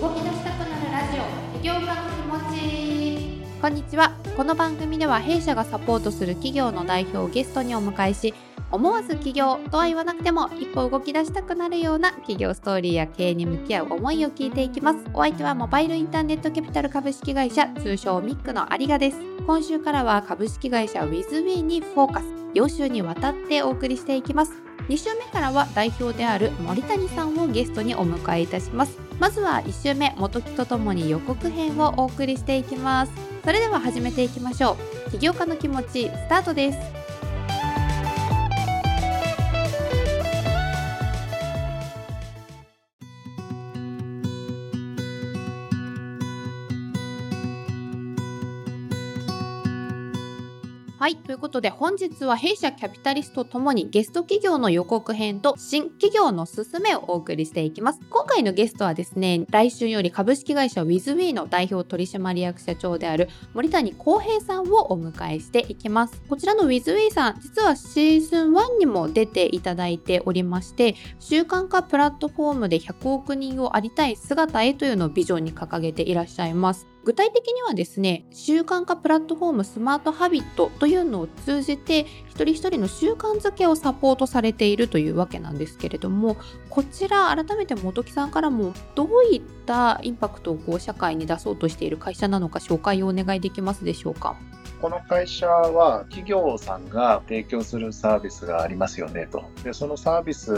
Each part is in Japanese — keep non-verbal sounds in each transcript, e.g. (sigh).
動き出したくなるラジオ起業家の気持ち。こんにちは。この番組では弊社がサポートする企業の代表をゲストにお迎えし思わず起業とは言わなくても一歩動き出したくなるような企業ストーリーや経営に向き合う思いを聞いていきます。お相手はモバイルインターネットキャピタル株式会社通称ミックの有賀です。今週からは株式会社 WithWe にフォーカス。4週にわたってお送りしていきます。2週目からは代表である森谷さんをゲストにお迎えいたします。まずは1週目元木とともに予告編をお送りしていきます。それでは始めていきましょう。起業家の気持ちスタートです。はい。ということで、本日は弊社キャピタリストともにゲスト企業の予告編と新企業のすすめをお送りしていきます。今回のゲストはですね、来週より株式会社 WithWe の代表取締役社長である森谷康平さんをお迎えしていきます。こちらの WithWe さん、実はシーズン1にも出ていただいておりまして、習慣化プラットフォームで100億人をありたい姿へというのをビジョンに掲げていらっしゃいます。具体的にはですね習慣化プラットフォームスマートハビットというのを通じて一人一人の習慣づけをサポートされているというわけなんですけれどもこちら改めて本木さんからもどういったインパクトをこう社会に出そうとしている会社なのか紹介をお願いできますでしょうか？この会社は企業さんが提供するサービスがありますよねと。で、そのサービス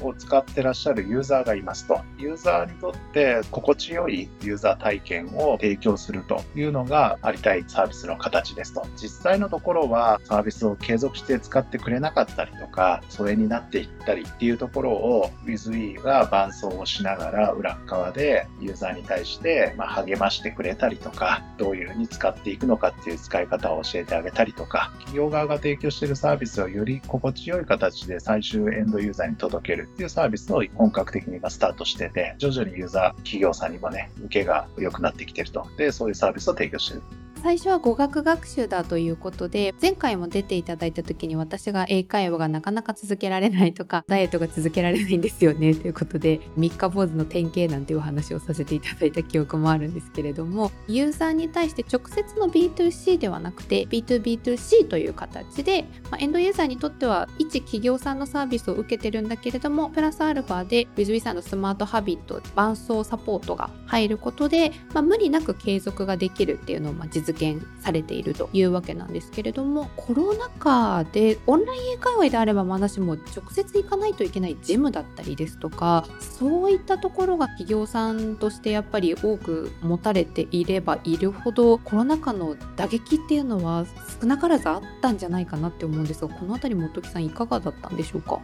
を使ってらっしゃるユーザーがいますと。ユーザーにとって心地よいユーザー体験を提供するというのがありたいサービスの形ですと。実際のところはサービスを継続して使ってくれなかったりとか、疎遠になっていったりっていうところを WithE が伴走をしながら裏側でユーザーに対してま励ましてくれたりとか、どういうふうに使っていくのかっていう使い方を教えてあげたりとか、企業側が提供しているサービスをより心地よい形で最終エンドユーザーに届けるっていうサービスを本格的に今スタートしてて、徐々にユーザー、企業さんにもね、受けが良くなってきてると。で、そういうサービスを提供している。最初は語学学習だということで前回も出ていただいた時に私が英会話がなかなか続けられないとか (laughs) ダイエットが続けられないんですよねということで三日坊主の典型なんていうお話をさせていただいた記憶もあるんですけれどもユーザーに対して直接の B2C ではなくて B2B2C という形で、まあ、エンドユーザーにとっては一企業さんのサービスを受けてるんだけれどもプラスアルファで WithWe さんのスマートハビット伴走サポートが入ることで、まあ、無理なく継続ができるっていうのをまあ実現されているというわけなんですけれどもコロナ禍でオンライン英会話であればまだしも直接行かないといけないジムだったりですとかそういったところが企業さんとしてやっぱり多く持たれていればいるほどコロナ禍の打撃っていうのは少なからずあったんじゃないかなって思うんですがこの辺り本木さんいかがだったんでしょうか？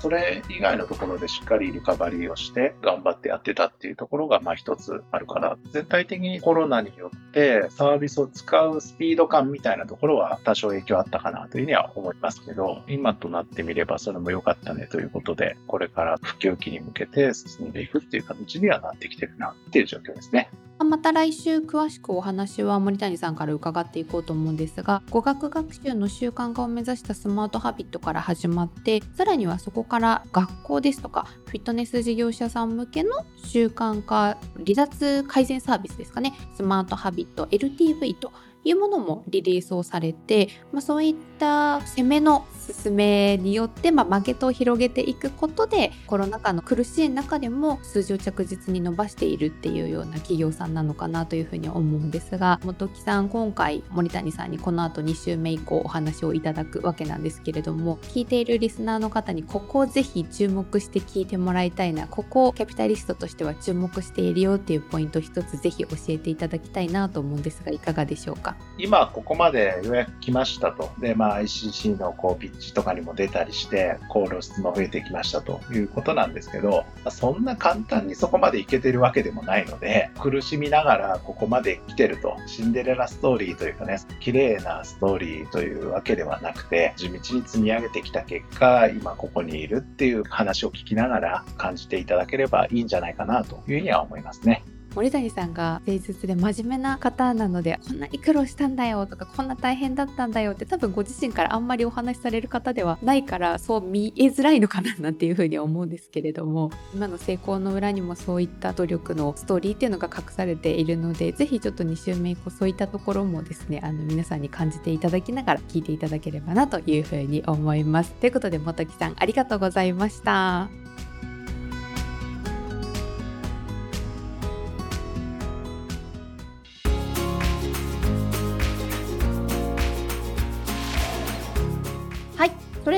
それ以外のところでしっかりリカバリーをして頑張ってやってたっていうところがまあ一つあるから、全体的にコロナによってサービスを使うスピード感みたいなところは多少影響あったかなというふうには思いますけど、今となってみればそれも良かったねということで、これから普及期に向けて進んでいくっていう形にはなってきてるなっていう状況ですね。また来週詳しくお話は森谷さんから伺っていこうと思うんですが語学学習の習慣化を目指したスマートハビットから始まってさらにはそこから学校ですとかフィットネス事業者さん向けの習慣化離脱改善サービスですかね。スマートハビット LTV というものもリリースをされて、まあ、そういった攻めの進めによって、まあ、マーケットを広げていくことでコロナ禍の苦しい中でも数字を着実に伸ばしているっていうような企業さんなのかなというふうに思うんですが本木さん今回森谷さんにこの後2週目以降お話をいただくわけなんですけれども聞いているリスナーの方にここをぜひ注目して聞いてもらいたいなここをキャピタリストとしては注目しているよっていうポイント一つぜひ教えていただきたいなと思うんですがいかがでしょうか？か今ここまでようやく来ましたと。で、まあ ICC のこうピッチとかにも出たりして、コール質も増えてきましたということなんですけど、そんな簡単にそこまでいけてるわけでもないので、苦しみながらここまで来てると。シンデレラストーリーというかね、綺麗なストーリーというわけではなくて、地道に積み上げてきた結果、今ここにいるっていう話を聞きながら感じていただければいいんじゃないかなというふうには思いますね。森谷さんが誠実で真面目な方なのでこんなに苦労したんだよとかこんな大変だったんだよって多分ご自身からあんまりお話しされる方ではないからそう見えづらいのかななんていうふうに思うんですけれども (laughs) 今の成功の裏にもそういった努力のストーリーっていうのが隠されているのでぜひちょっと2週目以降そういったところもですねあの皆さんに感じていただきながら聞いていただければなというふうに思います。ということで元木さんありがとうございました。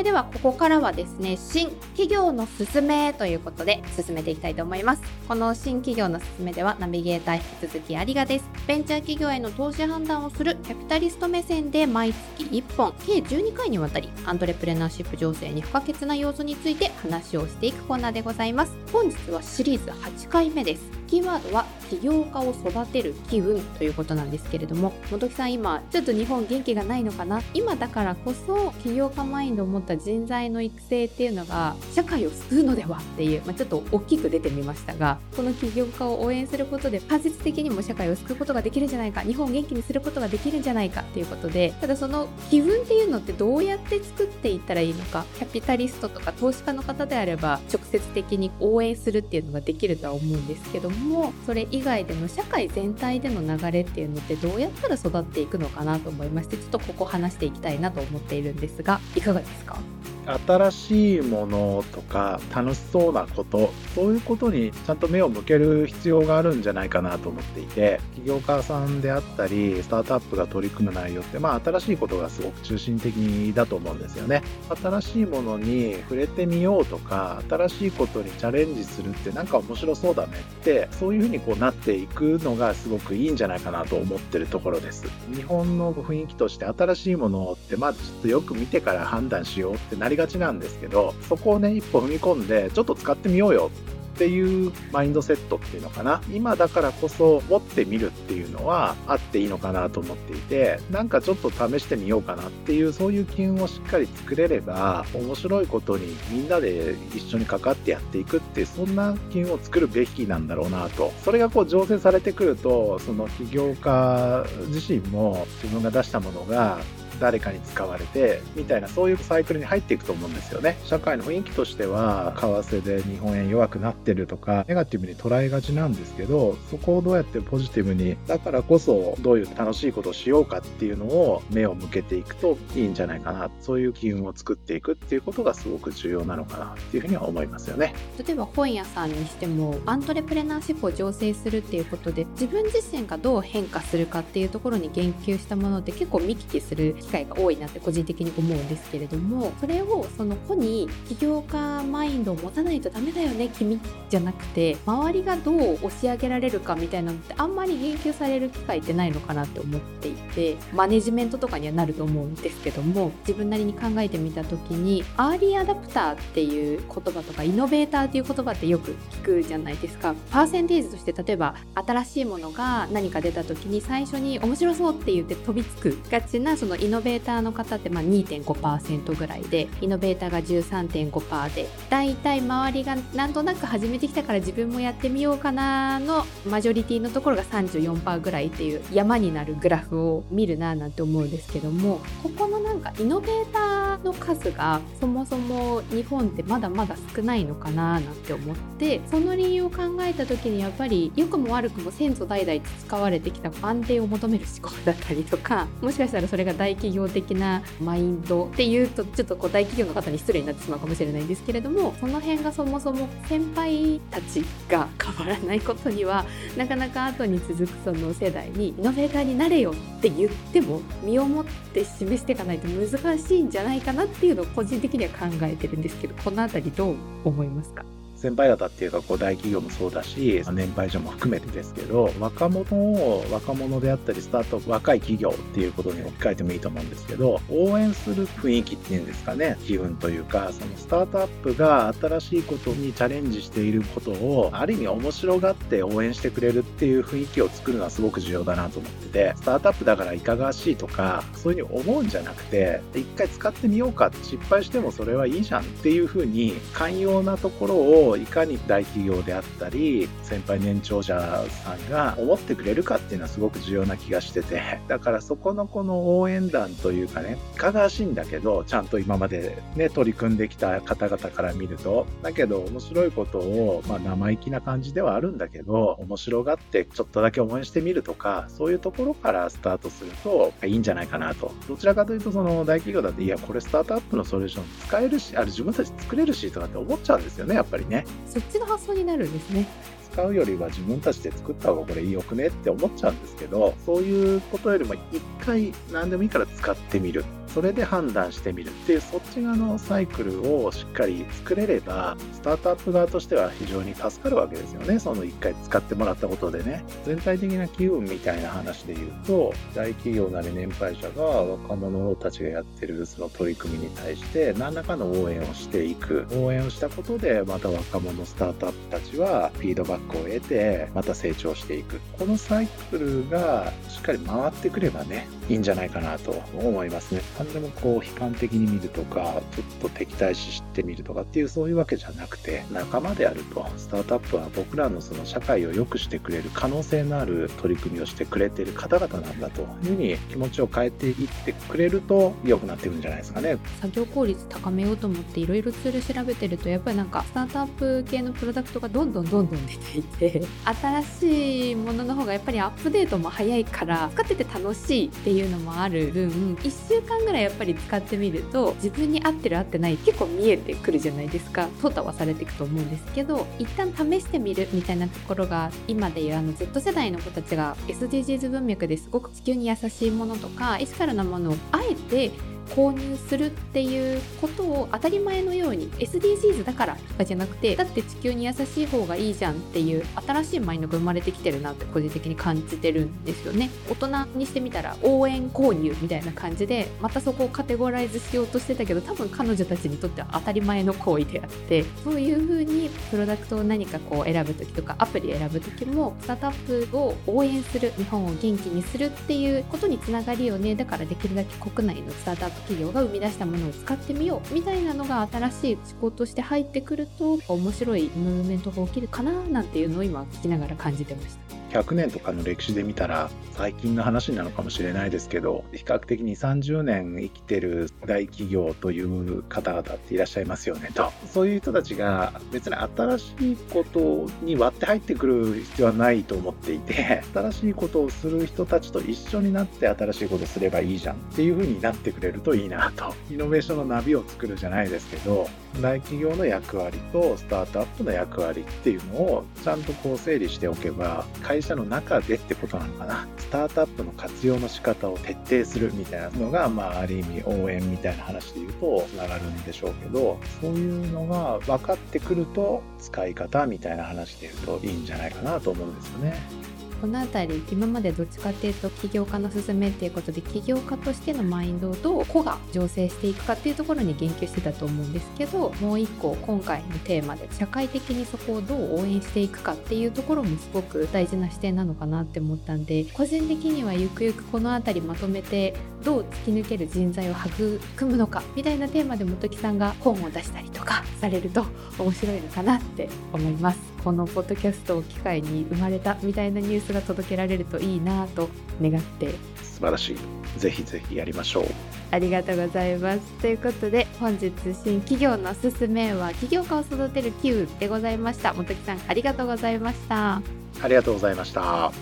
れではここからはですね新企業のすすめということで進めていきたいと思います。この新企業のすすめではナビゲーター引き続き有賀です。ベンチャー企業への投資判断をするキャピタリスト目線で毎月1本計12回にわたりアントレプレナーシップ情勢に不可欠な要素について話をしていくコーナーでございます。本日はシリーズ8回目です。キーワードは起業家を育てる機運ということなんですけれども本木さん今ちょっと日本元気がないのかな？今だからこそ起業家マインドを持った人材の育成っていうのが社会を救うのではっていう、まあ、ちょっと大きく出てみましたがこの起業家を応援することで間接的にも社会を救うことができるんじゃないか日本を元気にすることができるんじゃないかっていうことでただその機運っていうのってどうやって作っていったらいいのかキャピタリストとか投資家の方であれば直接的に応援するっていうのができるとは思うんですけどももそれ以外での社会全体での流れっていうのってどうやったら育っていくのかなと思いましてちょっとここ話していきたいなと思っているんですがいかがですか？新しいものとか楽しそうなことそういうことにちゃんと目を向ける必要があるんじゃないかなと思っていて起業家さんであったりスタートアップが取り組む内容ってまあ新しいことがすごく中心的だと思うんですよね。新しいものに触れてみようとか新しいことにチャレンジするってなんか面白そうだねってそういうふうにこうなっていくのがすごくいいんじゃないかなと思ってるところです。日本の雰囲気として新しいものってまあちょっとよく見てから判断しようってなりりがちなんですけど、そこをね、一歩踏み込んで、ちょっと使ってみようよっていうマインドセットっていうのかな。今だからこそ持ってみるっていうのはあっていいのかなと思っていてなんかちょっと試してみようかなっていうそういう機運をしっかり作れれば面白いことにみんなで一緒にかかってやっていくってそんな機運を作るべきなんだろうなと。それがこう醸成されてくるとその起業家自身も自分が出したものが誰かに使われてみたいなそういうサイクルに入っていくと思うんですよね。社会の雰囲気としては為替で日本円弱くなってるとかネガティブに捉えがちなんですけどそこをどうやってポジティブにだからこそどういう楽しいことをしようかっていうのを目を向けていくといいんじゃないかな。そういう機運を作っていくっていうことがすごく重要なのかなっていうふうには思いますよね。例えば本屋さんにしてもアントレプレナーシップを醸成するっていうことで自分自身がどう変化するかっていうところに言及したものって結構見聞きする機会が多いなって個人的に思うんですけれどもそれをその子に起業家マインドを持たないとダメだよね君じゃなくて周りがどう押し上げられるかみたいなのってあんまり言及される機会ってないのかなって思っていてマネジメントとかにはなると思うんですけども自分なりに考えてみた時にアーリーアダプターっていう言葉とかイノベーターっていう言葉ってよく聞くじゃないですか。パーセンテージとして例えば新しいものが何か出た時に最初に面白そうって言って飛びつくがちなそのイノベーターの方ってま2.5%ぐらいでイノベーターが13.5%でだいたい周りがなんとなく始めてきたから自分もやってみようかなのマジョリティのところが34%ぐらいっていう山になるグラフを見るななんて思うんですけどもここのなんかイノベーターの数がそもそも日本ってまだまだ少ないのかななんて思ってその理由を考えた時にやっぱり良くも悪くも先祖代々使われてきた安定を求める思考だったりとかもしかしたらそれが大企業的なマインドっていうとちょっとこう大企業の方に失礼になってしまうかもしれないんですけれどもその辺がそもそも先輩たちが変わらないことにはなかなか後に続くその世代にイノベーターになれよって言っても身をもって示していかないと難しいんじゃないかなっていうのを個人的には考えてるんですけどこの辺りどう思いますか？先輩方っていうかこう大企業もそうだし年配者も含めてですけど若者を若者であったりスタート若い企業っていうことに置き換えてもいいと思うんですけど応援する雰囲気っていうんですかね気分というかそのスタートアップが新しいことにチャレンジしていることをある意味面白がって応援してくれるっていう雰囲気を作るのはすごく重要だなと思っててスタートアップだからいかがわしいとかそういうふうに思うんじゃなくて一回使ってみようか失敗してもそれはいいじゃんっていうふうに寛容なところををいかに大企業であったり先輩年長者さんが思ってくれるかっていうのはすごく重要な気がしててだからそこのこの応援団というかねいかがわしいんだけどちゃんと今までね取り組んできた方々から見るとだけど面白いことを、まあ、生意気な感じではあるんだけど面白がってちょっとだけ応援してみるとかそういうところからスタートするといいんじゃないかなと。どちらかというとその大企業だっていやこれスタートアップのソリューション使えるしあれ自分たち作れるしとかって思っちゃうんですよねやっぱりね。そっちの発想になるんですね。使うよりは自分たちで作った方がこれいいよくねって思っちゃうんですけどそういうことよりも一回何でもいいから使ってみる。それで判断してみる。っていうそっち側のサイクルをしっかり作れればスタートアップ側としては非常に助かるわけですよね。その1回使ってもらったことでね。全体的な機運みたいな話で言うと大企業なり年配者が若者たちがやってるその取り組みに対して何らかの応援をしていく。応援をしたことでまた若者スタートアップたちはフィードバックを得てまた成長していく。このサイクルがしっかり回ってくればねいいんじゃないかなと思いますね。何でもこう悲観的に見るとかちょっと敵対視してみるとかっていうそういうわけじゃなくて仲間であると。スタートアップは僕らのその社会を良くしてくれる可能性のある取り組みをしてくれてる方々なんだというふうに気持ちを変えていってくれると良くなっていくんじゃないですかね。作業効率高めようと思っていろいろツール調べてるとやっぱりなんかスタートアップ系のプロダクトがどんどんどんどん出ていて新しいものの方がやっぱりアップデートも早いから使ってて楽しいっていうのもある分1週間ぐらいやっぱり使ってみると自分に合ってる合ってない結構見えてくるじゃないですか。淘汰はされていくと思うんですけど一旦試してみるみたいなところが今でいうあの Z 世代の子たちが SDGs 文脈ですごく地球に優しいものとかエシカルなものをあえて購入するっていうことを当たり前のように SDGs だからとかじゃなくてだって地球に優しい方がいいじゃんっていう新しいマインドが生まれてきてるなって個人的に感じてるんですよね。大人にしてみたら応援購入みたいな感じでまたそこをカテゴライズしようとしてたけど多分彼女たちにとっては当たり前の行為であってそういう風にプロダクトを何かこう選ぶ時とかアプリ選ぶ時もスタートアップを応援する日本を元気にするっていうことにつながるよね。だからできるだけ国内のスタートアップ企業が生み出したものを使ってみようみたいなのが新しい思考として入ってくると面白いムーブメントが起きるかななんていうのを今聞きながら感じてました。100年とかの歴史で見たら最近の話なのかもしれないですけど比較的に30年生きてる大企業という方々っていらっしゃいますよねと。そういう人たちが別に新しいことに割って入ってくる必要はないと思っていて新しいことをする人たちと一緒になって新しいことすればいいじゃんっていう風になってくれるといいなと。イノベーションのナビを作るじゃないですけど大企業の役割とスタートアップの役割っていうのをちゃんとこう整理しておけば会社の中でってことなのかな。スタートアップの活用の仕方を徹底するみたいなのが、まあ、ある意味応援みたいな話で言うと、つながるんでしょうけど、そういうのが分かってくると、使い方みたいな話で言うといいんじゃないかなと思うんですよね。この辺り今までどっちかっていうと起業家の勧めっていうことで起業家としてのマインドをどう個が醸成していくかっていうところに言及してたと思うんですけどもう一個今回のテーマで社会的にそこをどう応援していくかっていうところもすごく大事な視点なのかなって思ったんで個人的にはゆくゆくこの辺りまとめてどう突き抜ける人材を育むのかみたいなテーマで本木さんが本を出したりとかされると面白いのかなって思います。このポッドキャストを機会に生まれたみたいなニュースが届けられるといいなと願って。素晴らしい。ぜひぜひやりましょう。ありがとうございます。ということで本日新企業のすすめは起業家を育てる Q でございました。本木さんありがとうございました。ありがとうございました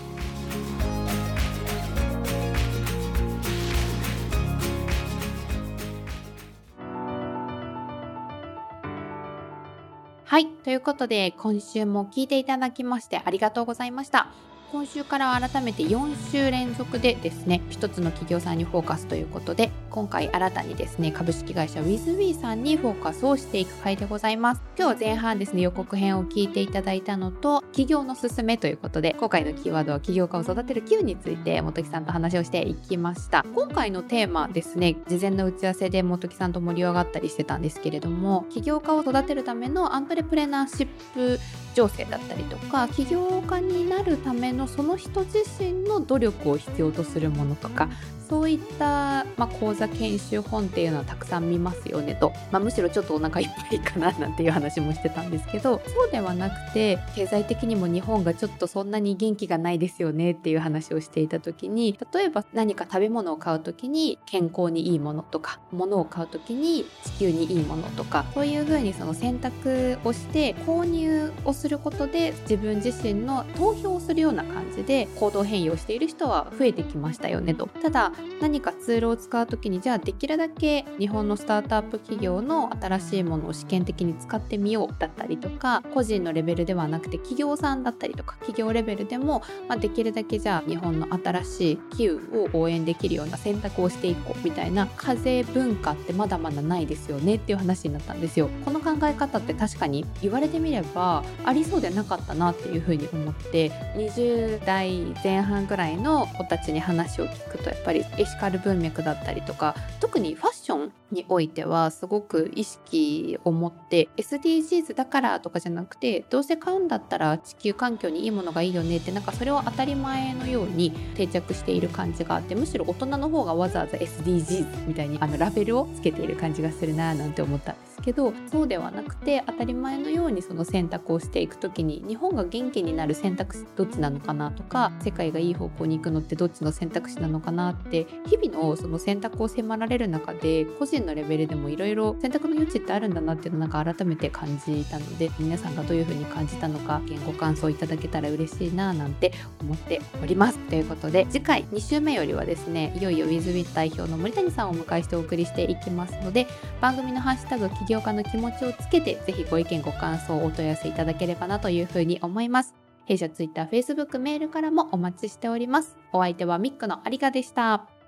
はい。ということで、今週も聞いていただきましてありがとうございました。今週から改めて4週連続でですね一つの企業さんにフォーカスということで今回新たにですね株式会社 WithWe さんにフォーカスをしていく回でございます。今日前半ですね予告編を聞いていただいたのと企業のすすめということで今回のキーワードは起業家を育てる Q について本木さんと話をしていきました。今回のテーマですね事前の打ち合わせで本木さんと盛り上がったりしてたんですけれども起業家を育てるためのアントレプレナーシップ情勢だったりとか起業家になるためのその人自身の努力を必要とするものとかそういった、まあ、講座研修本っていうのはたくさん見ますよねと、まあ、むしろちょっとお腹いっぱいかななんていう話もしてたんですけど。そうではなくて経済的にも日本がちょっとそんなに元気がないですよねっていう話をしていた時に例えば何か食べ物を買う時に健康にいいものとか物を買う時に地球にいいものとかそういうふうにその選択をして購入をすることで自分自身の投票をするような感じで行動変容している人は増えてきましたよねと。ただ何かツールを使う時にじゃあできるだけ日本のスタートアップ企業の新しいものを試験的に使ってみようだったりとか個人のレベルではなくて企業さんだったりとか企業レベルでも、まあ、できるだけじゃあ日本の新しい機運を応援できるような選択をしていこうみたいな課税文化ってまだまだないですよねっていう話になったんですよ。この考え方って確かに言われてみればありそうでなかったなっていうふうに思って20代前半ぐらいの子たちに話を聞くとやっぱりエシカル文脈だったりとか特にファッションにおいてはすごく意識を持って SDGs だからとかじゃなくてどうせ買うんだったら地球環境にいいものがいいよねってなんかそれを当たり前のように定着している感じがあってむしろ大人の方がわざわざ SDGs みたいにあのラベルをつけている感じがするななんて思ったんです。けどそうではなくて当たり前のようにその選択をしていく時に日本が元気になる選択肢どっちなのかなとか世界がいい方向に行くのってどっちの選択肢なのかなって日々のその選択を迫られる中で個人のレベルでもいろいろ選択の余地ってあるんだなっていうのをなんか改めて感じたので皆さんがどういう風に感じたのかご感想いただけたら嬉しいななんて思っております。ということで次回2週目よりはですねいよいよ WizWit 代表の森谷さんをお迎えしてお送りしていきますので番組のハッシュタグ起業家の気持ちをつけてぜひご意見ご感想をお問い合わせいただければなというふうに思います弊社 Twitter、Facebook、メールからもお待ちしております。お相手はミックの有賀でした。